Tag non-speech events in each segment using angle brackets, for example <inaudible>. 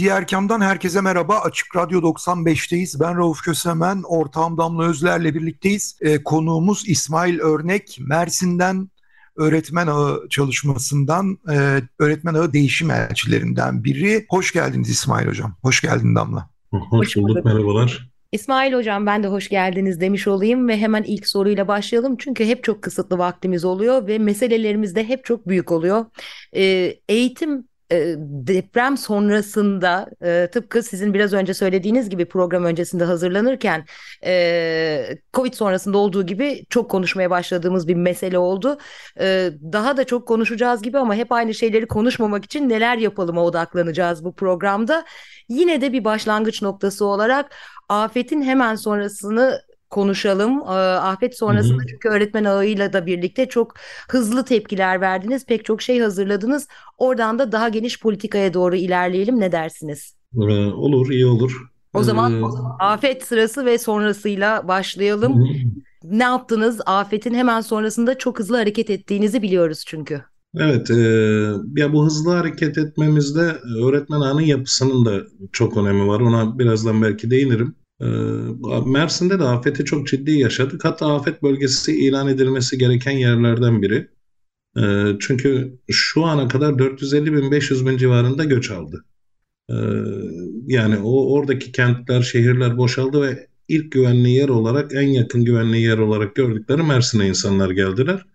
Diğer kamdan herkese merhaba. Açık Radyo 95'teyiz. Ben Rauf Kösemen, ortağım Damla Özler'le birlikteyiz. E, konuğumuz İsmail Örnek, Mersin'den öğretmen ağı çalışmasından, e, öğretmen ağı değişim elçilerinden biri. Hoş geldiniz İsmail Hocam. Hoş geldin Damla. Hoş, hoş bulduk, bulduk, merhabalar. İsmail Hocam ben de hoş geldiniz demiş olayım ve hemen ilk soruyla başlayalım. Çünkü hep çok kısıtlı vaktimiz oluyor ve meselelerimiz de hep çok büyük oluyor. Ee, eğitim e, deprem sonrasında e, tıpkı sizin biraz önce söylediğiniz gibi program öncesinde hazırlanırken e, Covid sonrasında olduğu gibi çok konuşmaya başladığımız bir mesele oldu. Daha da çok konuşacağız gibi ama hep aynı şeyleri konuşmamak için neler yapalıma odaklanacağız bu programda. Yine de bir başlangıç noktası olarak afetin hemen sonrasını konuşalım. Afet sonrasında hı hı. çünkü öğretmen ağıyla da birlikte çok hızlı tepkiler verdiniz. Pek çok şey hazırladınız. Oradan da daha geniş politikaya doğru ilerleyelim. Ne dersiniz? Ee, olur, iyi olur. O zaman ee... afet sırası ve sonrasıyla başlayalım. Ne yaptınız? Afetin hemen sonrasında çok hızlı hareket ettiğinizi biliyoruz çünkü. Evet, e, ya bu hızlı hareket etmemizde öğretmen ağının yapısının da çok önemi var. Ona birazdan belki değinirim. Ee, Mersin'de de afeti çok ciddi yaşadık. Hatta afet bölgesi ilan edilmesi gereken yerlerden biri. Ee, çünkü şu ana kadar 450 bin 500 bin civarında göç aldı. Ee, yani o oradaki kentler, şehirler boşaldı ve ilk güvenli yer olarak, en yakın güvenli yer olarak gördükleri Mersin'e insanlar geldiler.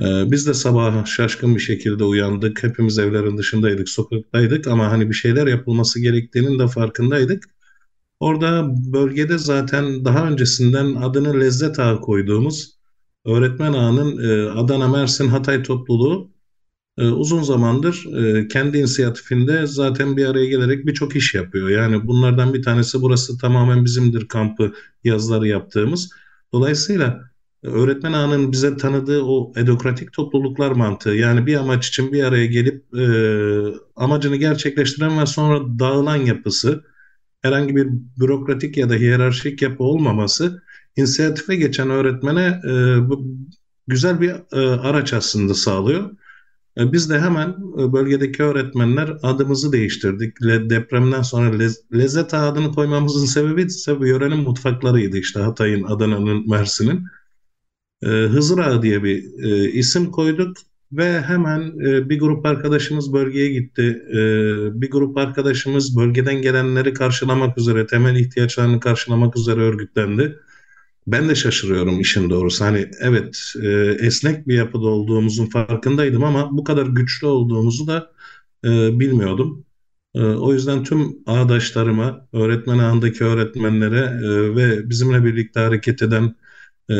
Biz de sabah şaşkın bir şekilde uyandık. Hepimiz evlerin dışındaydık, sokaktaydık ama hani bir şeyler yapılması gerektiğinin de farkındaydık. Orada bölgede zaten daha öncesinden adını Lezzet Ağı koyduğumuz öğretmen ağının e, Adana, Mersin, Hatay topluluğu e, uzun zamandır e, kendi inisiyatifinde zaten bir araya gelerek birçok iş yapıyor. Yani bunlardan bir tanesi burası tamamen bizimdir kampı yazları yaptığımız. Dolayısıyla öğretmen ağının bize tanıdığı o edokratik topluluklar mantığı yani bir amaç için bir araya gelip e, amacını gerçekleştiren ve sonra dağılan yapısı herhangi bir bürokratik ya da hiyerarşik yapı olmaması inisiyatife geçen öğretmene e, güzel bir e, araç aslında sağlıyor. E, biz de hemen e, bölgedeki öğretmenler adımızı değiştirdik. Le, depremden sonra lez, lezzet adını koymamızın sebebi ise bu yörenin mutfaklarıydı işte Hatay'ın, Adana'nın, Mersin'in. E, Hızır Ağı diye bir e, isim koyduk ve hemen e, bir grup arkadaşımız bölgeye gitti. E, bir grup arkadaşımız bölgeden gelenleri karşılamak üzere, temel ihtiyaçlarını karşılamak üzere örgütlendi. Ben de şaşırıyorum işin doğrusu. Hani evet e, esnek bir yapıda olduğumuzun farkındaydım ama bu kadar güçlü olduğumuzu da e, bilmiyordum. E, o yüzden tüm ağdaşlarıma, öğretmen ağındaki öğretmenlere e, ve bizimle birlikte hareket eden e,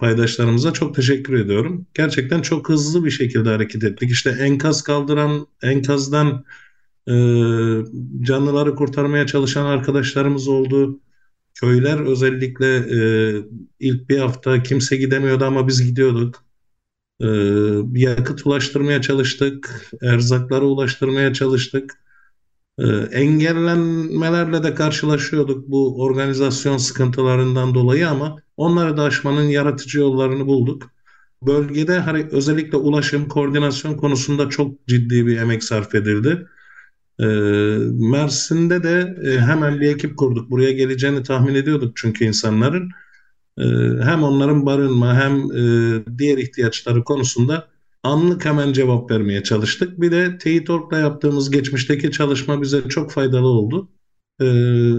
paydaşlarımıza çok teşekkür ediyorum. Gerçekten çok hızlı bir şekilde hareket ettik. İşte enkaz kaldıran, enkazdan e, canlıları kurtarmaya çalışan arkadaşlarımız oldu. Köyler özellikle e, ilk bir hafta kimse gidemiyordu ama biz gidiyorduk. E, yakıt ulaştırmaya çalıştık, erzakları ulaştırmaya çalıştık. E, engellenmelerle de karşılaşıyorduk bu organizasyon sıkıntılarından dolayı ama Onları da aşmanın yaratıcı yollarını bulduk. Bölgede hani özellikle ulaşım, koordinasyon konusunda çok ciddi bir emek sarf edildi. E, Mersin'de de e, hemen bir ekip kurduk. Buraya geleceğini tahmin ediyorduk çünkü insanların. E, hem onların barınma hem e, diğer ihtiyaçları konusunda anlık hemen cevap vermeye çalıştık. Bir de Teyit.org'la yaptığımız geçmişteki çalışma bize çok faydalı oldu. E,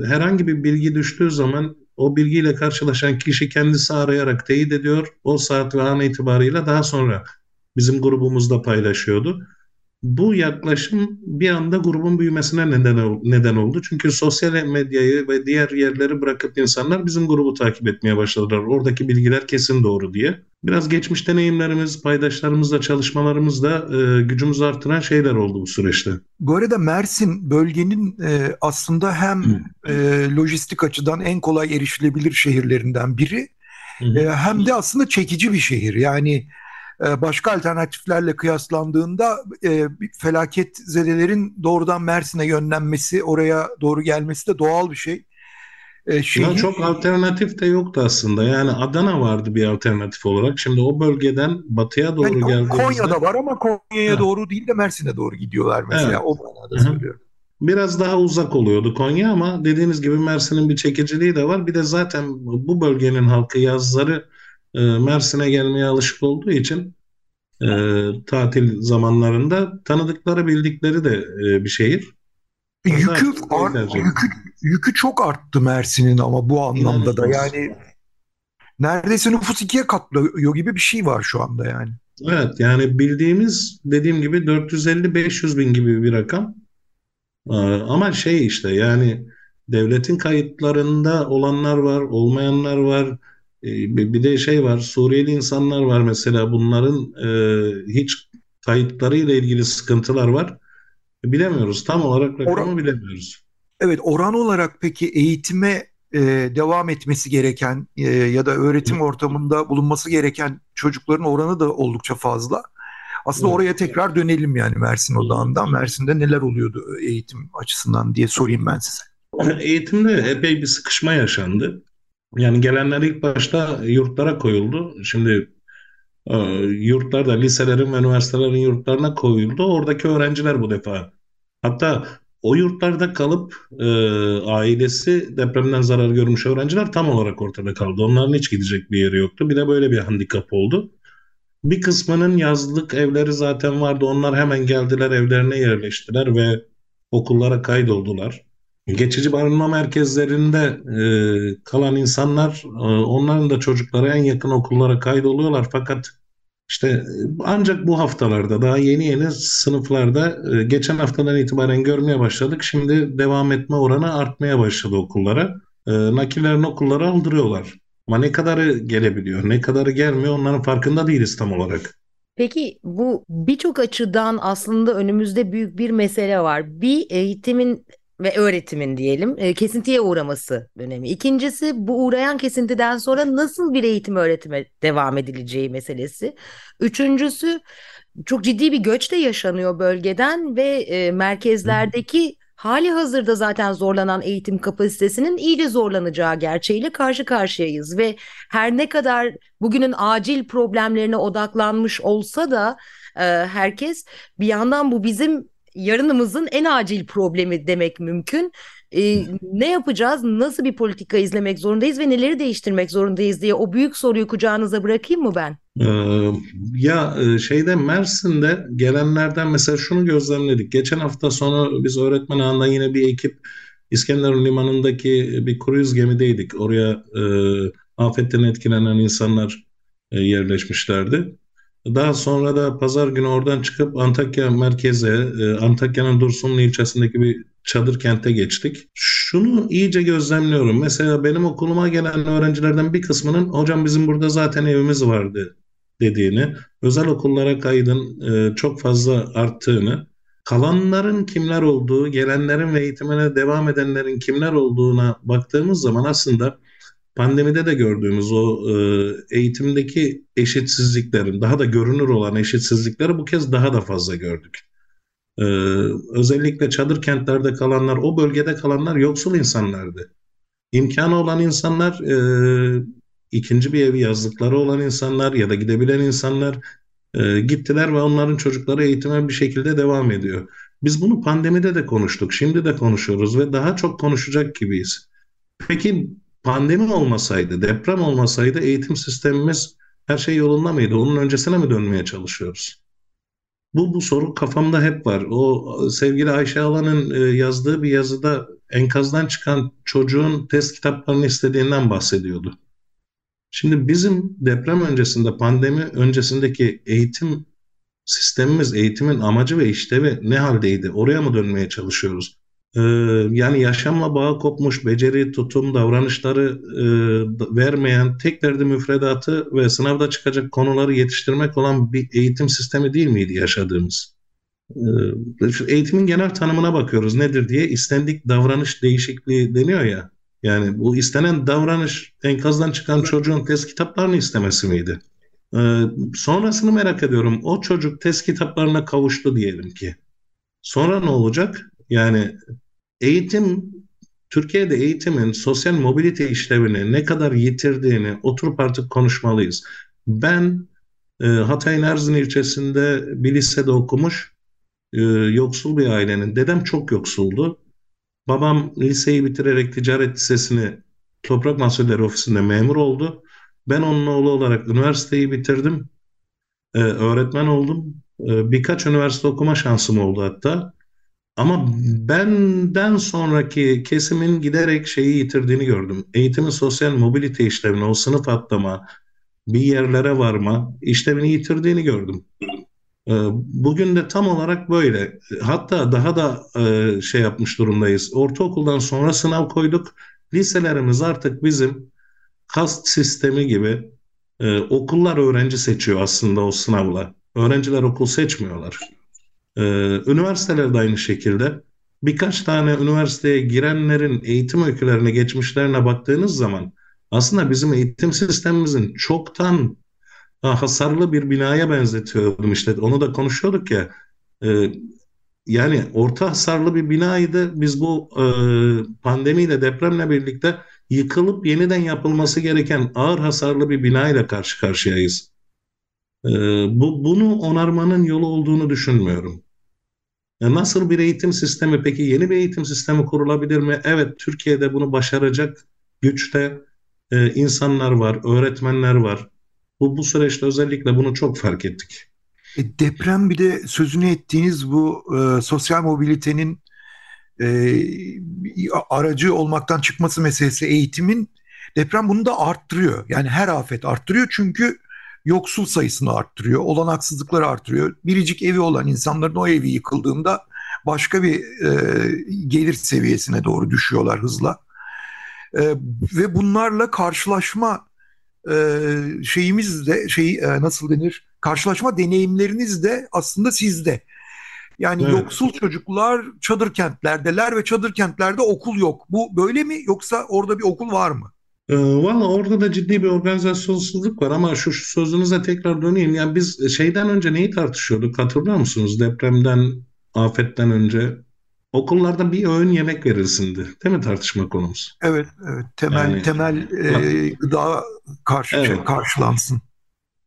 herhangi bir bilgi düştüğü zaman o bilgiyle karşılaşan kişi kendisi arayarak teyit ediyor. O saat ve an itibarıyla daha sonra bizim grubumuzda paylaşıyordu. Bu yaklaşım bir anda grubun büyümesine neden, neden oldu. Çünkü sosyal medyayı ve diğer yerleri bırakıp insanlar bizim grubu takip etmeye başladılar. Oradaki bilgiler kesin doğru diye. Biraz geçmiş deneyimlerimiz, paydaşlarımızla, çalışmalarımızla e, gücümüzü artıran şeyler oldu bu süreçte. Bu arada Mersin bölgenin e, aslında hem e, lojistik açıdan en kolay erişilebilir şehirlerinden biri e, hem de aslında çekici bir şehir. Yani başka alternatiflerle kıyaslandığında e, felaket zedelerin doğrudan Mersin'e yönlenmesi, oraya doğru gelmesi de doğal bir şey. E, şehir... çok alternatif de yoktu aslında. Yani Adana vardı bir alternatif olarak. Şimdi o bölgeden batıya doğru yani geldiğimizde... Konya'da var ama Konya'ya doğru değil de Mersin'e doğru gidiyorlar mesela. Evet. O manada söylüyorum. Biraz daha uzak oluyordu Konya ama dediğiniz gibi Mersin'in bir çekiciliği de var. Bir de zaten bu bölgenin halkı yazları e, Mersin'e gelmeye alışık olduğu için e, tatil zamanlarında tanıdıkları bildikleri de e, bir şehir. Yükü, ar, yükü, yükü çok arttı Mersin'in ama bu anlamda da yani neredeyse nüfus ikiye katlıyor gibi bir şey var şu anda yani. Evet yani bildiğimiz dediğim gibi 450-500 bin gibi bir rakam. Ee, ama şey işte yani devletin kayıtlarında olanlar var, olmayanlar var. Ee, bir de şey var, Suriyeli insanlar var mesela bunların e, hiç kayıtlarıyla ilgili sıkıntılar var. Bilemiyoruz. Tam olarak rakamı oran, bilemiyoruz. Evet, oran olarak peki eğitime e, devam etmesi gereken e, ya da öğretim ortamında bulunması gereken çocukların oranı da oldukça fazla. Aslında evet. oraya tekrar dönelim yani Mersin odağından. Mersin'de neler oluyordu eğitim açısından diye sorayım ben size. <laughs> Eğitimde epey bir sıkışma yaşandı. Yani gelenler ilk başta yurtlara koyuldu. Şimdi e, yurtlarda, liselerin ve üniversitelerin yurtlarına koyuldu. Oradaki öğrenciler bu defa. Hatta o yurtlarda kalıp e, ailesi depremden zarar görmüş öğrenciler tam olarak ortada kaldı. Onların hiç gidecek bir yeri yoktu. Bir de böyle bir handikap oldu. Bir kısmının yazlık evleri zaten vardı. Onlar hemen geldiler evlerine yerleştiler ve okullara kaydoldular. Geçici barınma merkezlerinde e, kalan insanlar, e, onların da çocukları en yakın okullara kaydoluyorlar. Fakat işte ancak bu haftalarda daha yeni yeni sınıflarda e, geçen haftadan itibaren görmeye başladık. Şimdi devam etme oranı artmaya başladı okullara. E, nakillerin okullara aldırıyorlar. Ama ne kadarı gelebiliyor, ne kadarı gelmiyor onların farkında değiliz tam olarak. Peki bu birçok açıdan aslında önümüzde büyük bir mesele var. Bir eğitimin ve öğretimin diyelim e, kesintiye uğraması dönemi. İkincisi bu uğrayan kesintiden sonra nasıl bir eğitim öğretime devam edileceği meselesi. Üçüncüsü çok ciddi bir göç de yaşanıyor bölgeden ve e, merkezlerdeki hali hazırda zaten zorlanan eğitim kapasitesinin iyice zorlanacağı gerçeğiyle karşı karşıyayız ve her ne kadar bugünün acil problemlerine odaklanmış olsa da e, herkes bir yandan bu bizim yarınımızın en acil problemi demek mümkün. Ee, ne yapacağız? Nasıl bir politika izlemek zorundayız ve neleri değiştirmek zorundayız diye o büyük soruyu kucağınıza bırakayım mı ben? Ee, ya e, şeyde Mersin'de gelenlerden mesela şunu gözlemledik. Geçen hafta sonu biz öğretmen ağında yine bir ekip İskenderun Limanı'ndaki bir kruz gemideydik. Oraya e, afetten etkilenen insanlar e, yerleşmişlerdi. Daha sonra da pazar günü oradan çıkıp Antakya merkeze, e, Antakya'nın Dursunlu ilçesindeki bir çadır kente geçtik. Şunu iyice gözlemliyorum. Mesela benim okuluma gelen öğrencilerden bir kısmının hocam bizim burada zaten evimiz vardı dediğini, özel okullara kaydın e, çok fazla arttığını, kalanların kimler olduğu, gelenlerin ve eğitimine devam edenlerin kimler olduğuna baktığımız zaman aslında pandemide de gördüğümüz o e, eğitimdeki eşitsizliklerin, daha da görünür olan eşitsizlikleri bu kez daha da fazla gördük. E, özellikle çadır kentlerde kalanlar, o bölgede kalanlar yoksul insanlardı. İmkanı olan insanlar, e, ikinci bir evi yazlıkları olan insanlar ya da gidebilen insanlar e, gittiler ve onların çocukları eğitime bir şekilde devam ediyor. Biz bunu pandemide de konuştuk, şimdi de konuşuyoruz ve daha çok konuşacak gibiyiz. Peki pandemi olmasaydı, deprem olmasaydı eğitim sistemimiz her şey yolunda mıydı? Onun öncesine mi dönmeye çalışıyoruz? Bu, bu soru kafamda hep var. O sevgili Ayşe Alan'ın e, yazdığı bir yazıda enkazdan çıkan çocuğun test kitaplarını istediğinden bahsediyordu. Şimdi bizim deprem öncesinde, pandemi öncesindeki eğitim sistemimiz, eğitimin amacı ve işlevi ne haldeydi? Oraya mı dönmeye çalışıyoruz? Ee, yani yaşamla bağı kopmuş, beceri, tutum, davranışları e, vermeyen, tek derdi müfredatı ve sınavda çıkacak konuları yetiştirmek olan bir eğitim sistemi değil miydi yaşadığımız? Ee, eğitimin genel tanımına bakıyoruz nedir diye istendik davranış değişikliği deniyor ya. Yani bu istenen davranış enkazdan çıkan çocuğun test kitaplarını istemesi miydi? Ee, sonrasını merak ediyorum. O çocuk test kitaplarına kavuştu diyelim ki. Sonra ne olacak? Yani eğitim, Türkiye'de eğitimin sosyal mobilite işlevini ne kadar yitirdiğini oturup artık konuşmalıyız. Ben e, Hatay'ın Erzin ilçesinde bir lisede okumuş e, yoksul bir ailenin. Dedem çok yoksuldu. Babam liseyi bitirerek ticaret lisesini Toprak Mahsulleri Ofisi'nde memur oldu. Ben onun oğlu olarak üniversiteyi bitirdim. Ee, öğretmen oldum. Ee, birkaç üniversite okuma şansım oldu hatta. Ama benden sonraki kesimin giderek şeyi yitirdiğini gördüm. Eğitimin sosyal mobilite işlevini, o sınıf atlama, bir yerlere varma işlevini yitirdiğini gördüm. Ee, bugün de tam olarak böyle. Hatta daha da e, şey yapmış durumdayız. Ortaokuldan sonra sınav koyduk. Liselerimiz artık bizim kast sistemi gibi e, okullar öğrenci seçiyor aslında o sınavla. Öğrenciler okul seçmiyorlar. E, üniversiteler de aynı şekilde. Birkaç tane üniversiteye girenlerin eğitim öykülerine, geçmişlerine baktığınız zaman aslında bizim eğitim sistemimizin çoktan hasarlı bir binaya benzetiyordum işte. Onu da konuşuyorduk ya. E, yani orta hasarlı bir binaydı. Biz bu e, pandemiyle, depremle birlikte yıkılıp yeniden yapılması gereken ağır hasarlı bir binayla karşı karşıyayız. E, bu bunu onarmanın yolu olduğunu düşünmüyorum. E, nasıl bir eğitim sistemi peki yeni bir eğitim sistemi kurulabilir mi? Evet Türkiye'de bunu başaracak güçte e, insanlar var, öğretmenler var. Bu, bu süreçte özellikle bunu çok fark ettik. E, deprem bir de sözünü ettiğiniz bu e, sosyal mobilitenin e, aracı olmaktan çıkması meselesi eğitimin deprem bunu da arttırıyor. Yani her afet arttırıyor çünkü yoksul sayısını arttırıyor, olanaksızlıkları arttırıyor. Biricik evi olan insanların o evi yıkıldığında başka bir e, gelir seviyesine doğru düşüyorlar hızla. E, ve bunlarla karşılaşma e, şeyimiz de şey e, nasıl denir? Karşılaşma deneyimleriniz de aslında sizde. Yani evet. yoksul çocuklar çadır kentlerdeler ve çadır kentlerde okul yok. Bu böyle mi yoksa orada bir okul var mı? E, Valla orada da ciddi bir organizasyonsuzluk var ama şu, şu sözünüze tekrar döneyim. Yani biz şeyden önce neyi tartışıyorduk hatırlıyor musunuz? Depremden, afetten önce okullarda bir öğün yemek verilsindi. Değil mi tartışma konumuz? Evet, evet. Temel yani, temel e, gıda karşı evet. karşılansın.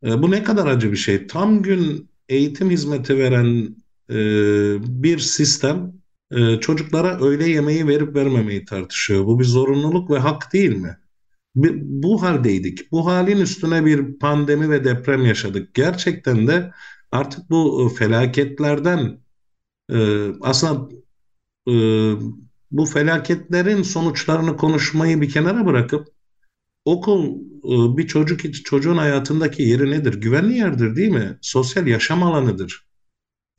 E, bu ne kadar acı bir şey. Tam gün eğitim hizmeti veren e, bir sistem e, çocuklara öğle yemeği verip vermemeyi tartışıyor. Bu bir zorunluluk ve hak değil mi? Bu haldeydik. Bu halin üstüne bir pandemi ve deprem yaşadık. Gerçekten de artık bu felaketlerden aslında bu felaketlerin sonuçlarını konuşmayı bir kenara bırakıp okul bir çocuk çocuğun hayatındaki yeri nedir? Güvenli yerdir değil mi? Sosyal yaşam alanıdır.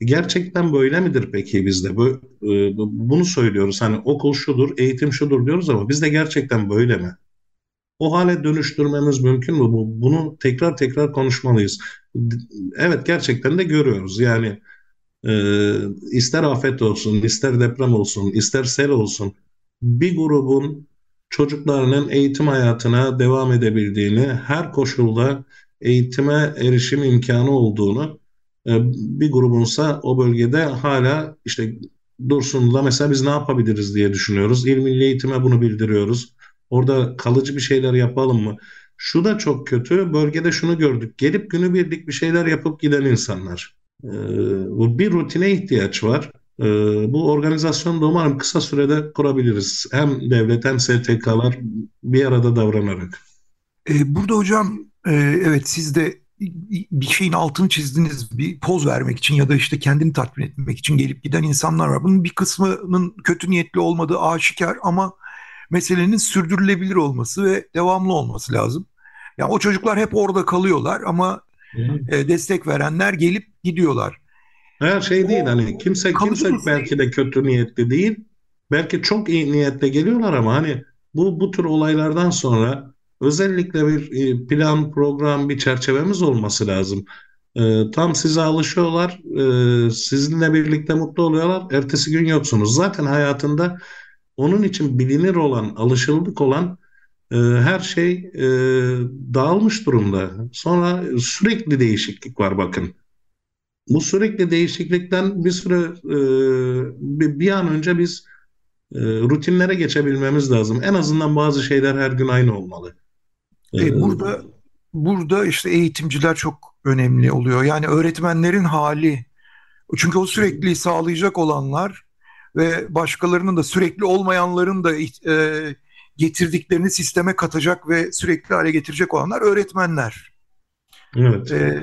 Gerçekten böyle midir peki bizde? E, bunu söylüyoruz. Hani okul şudur, eğitim şudur diyoruz ama bizde gerçekten böyle mi? O hale dönüştürmemiz mümkün mü? Bunu tekrar tekrar konuşmalıyız. Evet gerçekten de görüyoruz. Yani e, ister afet olsun, ister deprem olsun, ister sel olsun bir grubun çocuklarının eğitim hayatına devam edebildiğini, her koşulda eğitime erişim imkanı olduğunu e, bir grubunsa o bölgede hala işte Dursun'da mesela biz ne yapabiliriz diye düşünüyoruz. İl Milli Eğitim'e bunu bildiriyoruz. Orada kalıcı bir şeyler yapalım mı? Şu da çok kötü. Bölgede şunu gördük. Gelip günübirlik bir şeyler yapıp giden insanlar. Ee, bir rutine ihtiyaç var. Ee, bu organizasyonu da umarım kısa sürede kurabiliriz. Hem devlet hem STK'lar bir arada davranarak. Ee, burada hocam e, evet siz de bir şeyin altını çizdiniz bir poz vermek için ya da işte kendini tatmin etmek için gelip giden insanlar var. Bunun bir kısmının kötü niyetli olmadığı aşikar ama meselenin sürdürülebilir olması ve devamlı olması lazım. Yani o çocuklar hep orada kalıyorlar ama e, destek verenler gelip gidiyorlar. Her şey değil hani kimse kimse belki de kötü niyetli değil. Belki çok iyi niyetle geliyorlar ama hani bu bu tür olaylardan sonra özellikle bir e, plan, program, bir çerçevemiz olması lazım. E, tam size alışıyorlar, e, sizinle birlikte mutlu oluyorlar, ertesi gün yoksunuz. Zaten hayatında onun için bilinir olan, alışıldık olan e, her şey e, dağılmış durumda. Sonra sürekli değişiklik var bakın. Bu sürekli değişiklikten bir süre e, bir, an önce biz e, rutinlere geçebilmemiz lazım. En azından bazı şeyler her gün aynı olmalı. E, burada burada işte eğitimciler çok önemli oluyor. Yani öğretmenlerin hali. Çünkü o sürekli sağlayacak olanlar ve başkalarının da sürekli olmayanların da e, getirdiklerini sisteme katacak ve sürekli hale getirecek olanlar öğretmenler. Evet. E,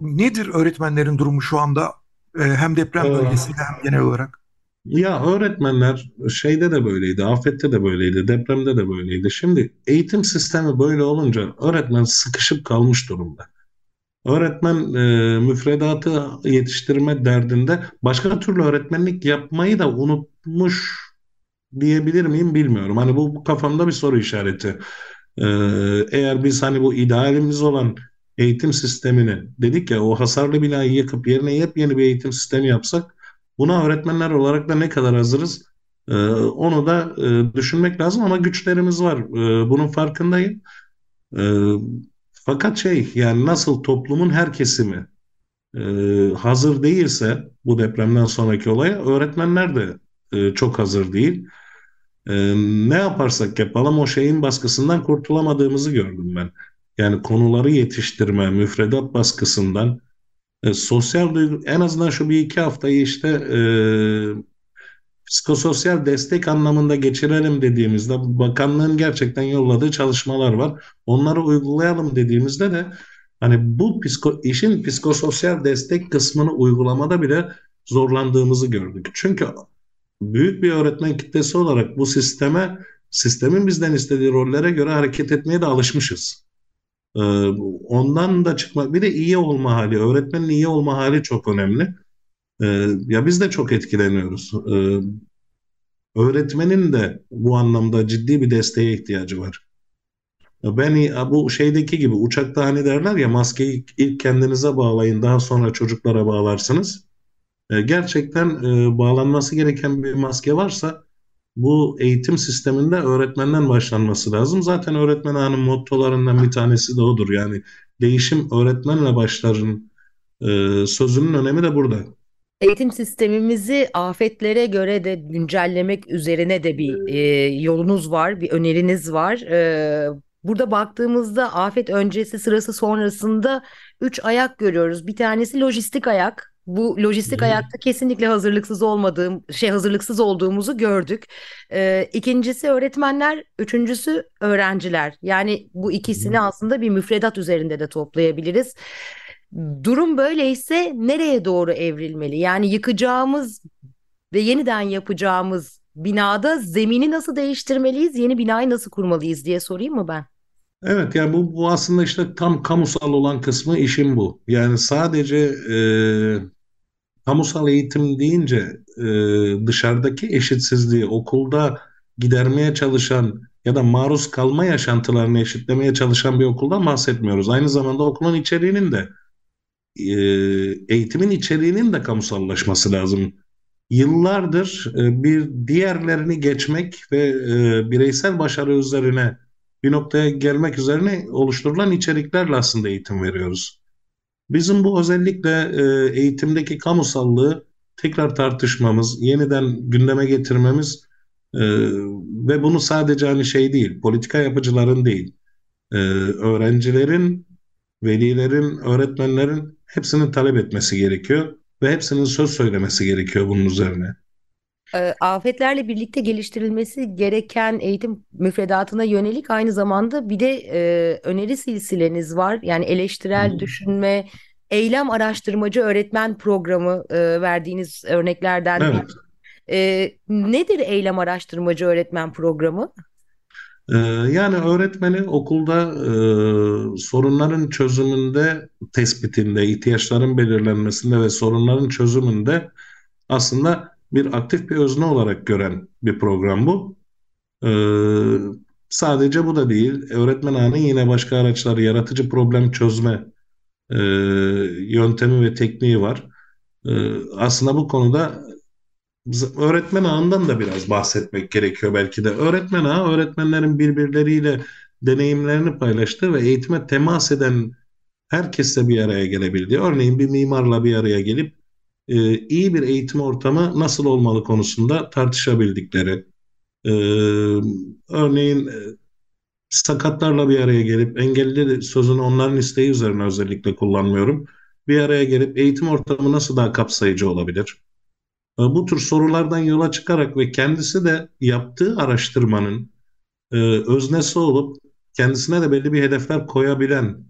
nedir öğretmenlerin durumu şu anda e, hem deprem ee, bölgesinde hem genel olarak? Ya öğretmenler şeyde de böyleydi, afette de böyleydi, depremde de böyleydi. Şimdi eğitim sistemi böyle olunca öğretmen sıkışıp kalmış durumda. Öğretmen e, müfredatı yetiştirme derdinde başka türlü öğretmenlik yapmayı da unutmuş diyebilir miyim bilmiyorum. Hani bu, bu kafamda bir soru işareti. Ee, eğer biz hani bu idealimiz olan eğitim sistemini dedik ya o hasarlı binayı yıkıp yerine yepyeni bir eğitim sistemi yapsak buna öğretmenler olarak da ne kadar hazırız ee, onu da e, düşünmek lazım ama güçlerimiz var. Ee, bunun farkındayım. Fakat şey yani nasıl toplumun her kesimi e, hazır değilse bu depremden sonraki olaya öğretmenler de e, çok hazır değil. E, ne yaparsak yapalım o şeyin baskısından kurtulamadığımızı gördüm ben. Yani konuları yetiştirme, müfredat baskısından, e, sosyal duygu, en azından şu bir iki haftayı işte e, psikososyal destek anlamında geçirelim dediğimizde bakanlığın gerçekten yolladığı çalışmalar var. Onları uygulayalım dediğimizde de hani bu psiko, işin psikososyal destek kısmını uygulamada bile zorlandığımızı gördük. Çünkü büyük bir öğretmen kitlesi olarak bu sisteme sistemin bizden istediği rollere göre hareket etmeye de alışmışız. Ee, ondan da çıkmak bir de iyi olma hali, öğretmenin iyi olma hali çok önemli. Ee, ya biz de çok etkileniyoruz. Ee, öğretmenin de bu anlamda ciddi bir desteğe ihtiyacı var. Ben bu şeydeki gibi uçakta hani derler ya maskeyi ilk kendinize bağlayın daha sonra çocuklara bağlarsınız. E, gerçekten e, bağlanması gereken bir maske varsa bu eğitim sisteminde öğretmenden başlanması lazım. Zaten öğretmen ağının mottolarından bir tanesi de odur. Yani değişim öğretmenle başların e, sözünün önemi de burada. Eğitim sistemimizi afetlere göre de güncellemek üzerine de bir e, yolunuz var, bir öneriniz var. E, burada baktığımızda afet öncesi sırası sonrasında üç ayak görüyoruz. Bir tanesi lojistik ayak, bu lojistik ayakta kesinlikle hazırlıksız olmadığım şey hazırlıksız olduğumuzu gördük. Ee, ikincisi öğretmenler, üçüncüsü öğrenciler. Yani bu ikisini aslında bir müfredat üzerinde de toplayabiliriz. Durum böyleyse nereye doğru evrilmeli? Yani yıkacağımız ve yeniden yapacağımız binada zemini nasıl değiştirmeliyiz, yeni binayı nasıl kurmalıyız diye sorayım mı ben? Evet yani bu, bu aslında işte tam kamusal olan kısmı işin bu. Yani sadece e, kamusal eğitim deyince e, dışarıdaki eşitsizliği okulda gidermeye çalışan ya da maruz kalma yaşantılarını eşitlemeye çalışan bir okuldan bahsetmiyoruz. Aynı zamanda okulun içeriğinin de e, eğitimin içeriğinin de kamusallaşması lazım. Yıllardır e, bir diğerlerini geçmek ve e, bireysel başarı üzerine bir noktaya gelmek üzerine oluşturulan içeriklerle aslında eğitim veriyoruz. Bizim bu özellikle e, eğitimdeki kamusallığı tekrar tartışmamız, yeniden gündeme getirmemiz e, ve bunu sadece hani şey değil, politika yapıcıların değil, e, öğrencilerin, velilerin, öğretmenlerin hepsinin talep etmesi gerekiyor ve hepsinin söz söylemesi gerekiyor bunun üzerine. Afetlerle birlikte geliştirilmesi gereken eğitim müfredatına yönelik aynı zamanda bir de e, öneri silsileniz var. Yani eleştirel hmm. düşünme, eylem araştırmacı öğretmen programı e, verdiğiniz örneklerden evet. E, nedir eylem araştırmacı öğretmen programı? Ee, yani öğretmeni okulda e, sorunların çözümünde, tespitinde, ihtiyaçların belirlenmesinde ve sorunların çözümünde aslında bir aktif bir özne olarak gören bir program bu. Ee, sadece bu da değil, öğretmen ağının yine başka araçları, yaratıcı problem çözme e, yöntemi ve tekniği var. E, aslında bu konuda öğretmen ağından da biraz bahsetmek gerekiyor belki de. Öğretmen ağı öğretmenlerin birbirleriyle deneyimlerini paylaştığı ve eğitime temas eden herkesle bir araya gelebildiği. Örneğin bir mimarla bir araya gelip e, iyi bir eğitim ortamı nasıl olmalı konusunda tartışabildikleri. E, örneğin e, sakatlarla bir araya gelip engelli sözünü onların isteği üzerine özellikle kullanmıyorum. Bir araya gelip eğitim ortamı nasıl daha kapsayıcı olabilir? Bu tür sorulardan yola çıkarak ve kendisi de yaptığı araştırmanın e, öznesi olup kendisine de belli bir hedefler koyabilen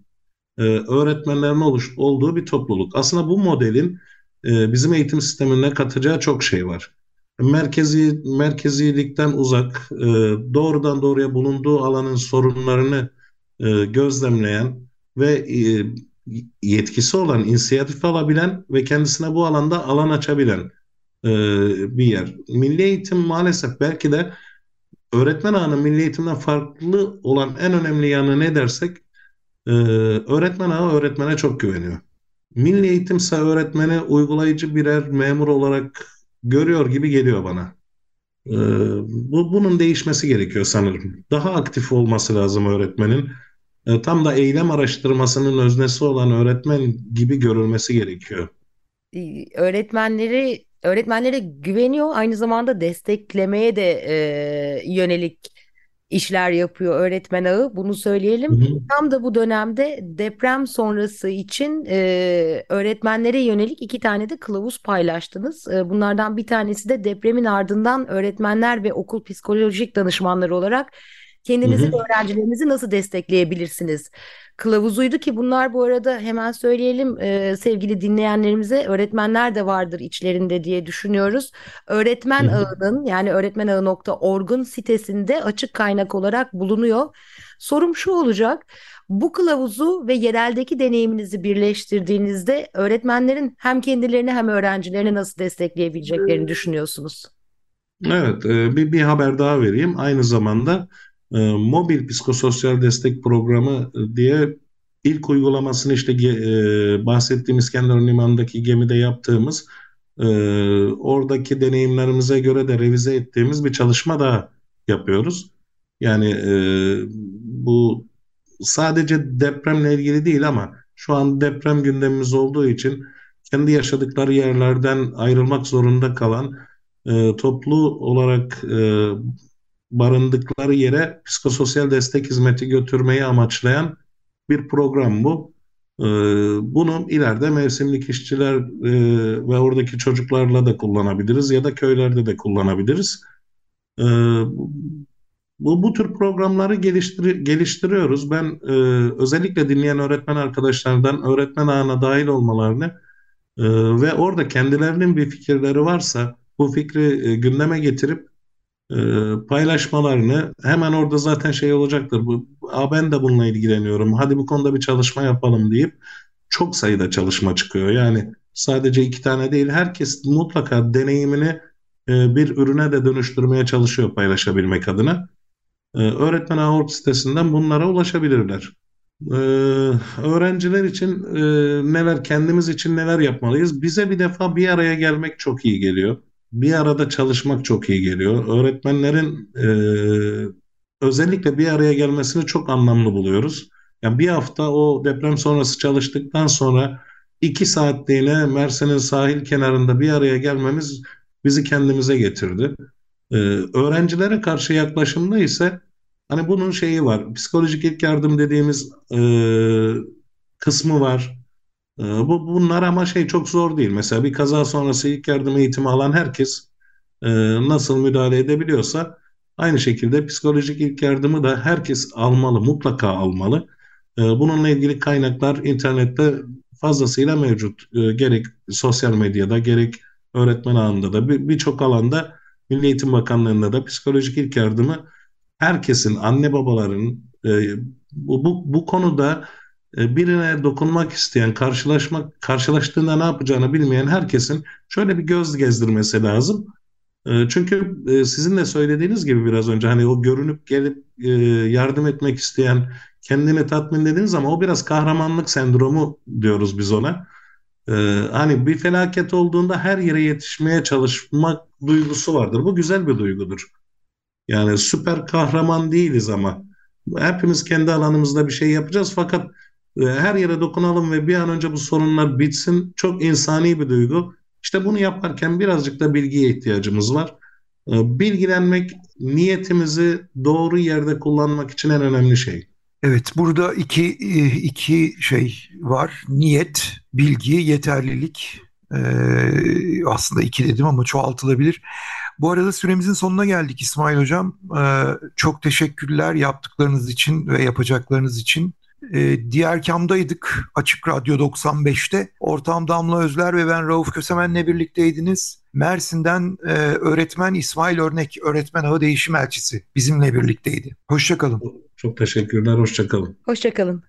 e, öğretmenlerin oluş, olduğu bir topluluk. Aslında bu modelin e, bizim eğitim sistemine katacağı çok şey var. Merkezi merkezilikten uzak, doğrudan doğruya bulunduğu alanın sorunlarını gözlemleyen ve yetkisi olan, inisiyatif alabilen ve kendisine bu alanda alan açabilen e, bir yer. Milli eğitim maalesef belki de öğretmen ağının milli eğitimden farklı olan en önemli yanı ne dersek e, öğretmen ağı öğretmene çok güveniyor. Milli eğitimse öğretmeni uygulayıcı birer memur olarak görüyor gibi geliyor bana. E, bu bunun değişmesi gerekiyor sanırım. Daha aktif olması lazım öğretmenin. E, tam da eylem araştırmasının öznesi olan öğretmen gibi görülmesi gerekiyor. Öğretmenleri öğretmenlere güveniyor. Aynı zamanda desteklemeye de e, yönelik işler yapıyor öğretmen ağı. Bunu söyleyelim. Hı hı. Tam da bu dönemde deprem sonrası için e, öğretmenlere yönelik iki tane de kılavuz paylaştınız. E, bunlardan bir tanesi de depremin ardından öğretmenler ve okul psikolojik danışmanları olarak kendinizi ve öğrencilerinizi nasıl destekleyebilirsiniz? kılavuzuydu ki bunlar bu arada hemen söyleyelim e, sevgili dinleyenlerimize öğretmenler de vardır içlerinde diye düşünüyoruz. Öğretmen Hı. ağının yani öğretmenağı.org'un sitesinde açık kaynak olarak bulunuyor. Sorum şu olacak. Bu kılavuzu ve yereldeki deneyiminizi birleştirdiğinizde öğretmenlerin hem kendilerini hem öğrencilerini nasıl destekleyebileceklerini düşünüyorsunuz? Evet, bir, bir haber daha vereyim. Aynı zamanda e, mobil psikososyal destek programı diye ilk uygulamasını işte e, bahsettiğimiz İskenderun Limanı'ndaki gemide yaptığımız e, oradaki deneyimlerimize göre de revize ettiğimiz bir çalışma daha yapıyoruz. Yani e, bu sadece depremle ilgili değil ama şu an deprem gündemimiz olduğu için kendi yaşadıkları yerlerden ayrılmak zorunda kalan e, toplu olarak e, barındıkları yere psikososyal destek hizmeti götürmeyi amaçlayan bir program bu. Ee, bunu ileride mevsimlik işçiler e, ve oradaki çocuklarla da kullanabiliriz ya da köylerde de kullanabiliriz. Ee, bu, bu tür programları geliştir geliştiriyoruz. Ben e, özellikle dinleyen öğretmen arkadaşlardan öğretmen ağına dahil olmalarını e, ve orada kendilerinin bir fikirleri varsa bu fikri gündeme getirip e, paylaşmalarını hemen orada zaten şey olacaktır. Bu, ben de bununla ilgileniyorum. Hadi bu konuda bir çalışma yapalım deyip çok sayıda çalışma çıkıyor. Yani sadece iki tane değil herkes mutlaka deneyimini e, bir ürüne de dönüştürmeye çalışıyor paylaşabilmek adına. E, öğretmen Ağort sitesinden bunlara ulaşabilirler. Ee, öğrenciler için e, neler kendimiz için neler yapmalıyız? Bize bir defa bir araya gelmek çok iyi geliyor bir arada çalışmak çok iyi geliyor. Öğretmenlerin e, özellikle bir araya gelmesini çok anlamlı buluyoruz. Yani bir hafta o deprem sonrası çalıştıktan sonra iki saatliğine Mersin'in sahil kenarında bir araya gelmemiz bizi kendimize getirdi. Ee, öğrencilere karşı yaklaşımda ise hani bunun şeyi var. Psikolojik ilk yardım dediğimiz e, kısmı var. Ee, bu bunlar ama şey çok zor değil. Mesela bir kaza sonrası ilk yardım eğitimi alan herkes e, nasıl müdahale edebiliyorsa aynı şekilde psikolojik ilk yardımı da herkes almalı, mutlaka almalı. E, bununla ilgili kaynaklar internette fazlasıyla mevcut. E, gerek sosyal medyada gerek öğretmen ağında da birçok bir alanda Milli Eğitim Bakanlığı'nda da psikolojik ilk yardımı herkesin, anne babaların bu, bu, bu konuda birine dokunmak isteyen, karşılaşmak, karşılaştığında ne yapacağını bilmeyen herkesin şöyle bir göz gezdirmesi lazım. E, çünkü e, sizin de söylediğiniz gibi biraz önce hani o görünüp gelip yardım etmek isteyen, kendini tatmin dediğiniz ama o biraz kahramanlık sendromu diyoruz biz ona. Hani bir felaket olduğunda her yere yetişmeye çalışmak duygusu vardır. Bu güzel bir duygudur. Yani süper kahraman değiliz ama hepimiz kendi alanımızda bir şey yapacağız fakat her yere dokunalım ve bir an önce bu sorunlar bitsin. Çok insani bir duygu. İşte bunu yaparken birazcık da bilgiye ihtiyacımız var. Ee, bilgilenmek niyetimizi doğru yerde kullanmak için en önemli şey. Evet, burada iki iki şey var. Niyet, bilgi, yeterlilik. Ee, aslında iki dedim ama çoğaltılabilir. Bu arada süremizin sonuna geldik İsmail Hocam. Ee, çok teşekkürler yaptıklarınız için ve yapacaklarınız için. E, diğer kamdaydık Açık Radyo 95'te. Ortam Damla Özler ve ben Rauf Kösemen'le birlikteydiniz. Mersin'den e, öğretmen İsmail Örnek, öğretmen ağı değişim elçisi bizimle birlikteydi. Hoşçakalın. Çok teşekkürler, hoşçakalın. Hoşçakalın.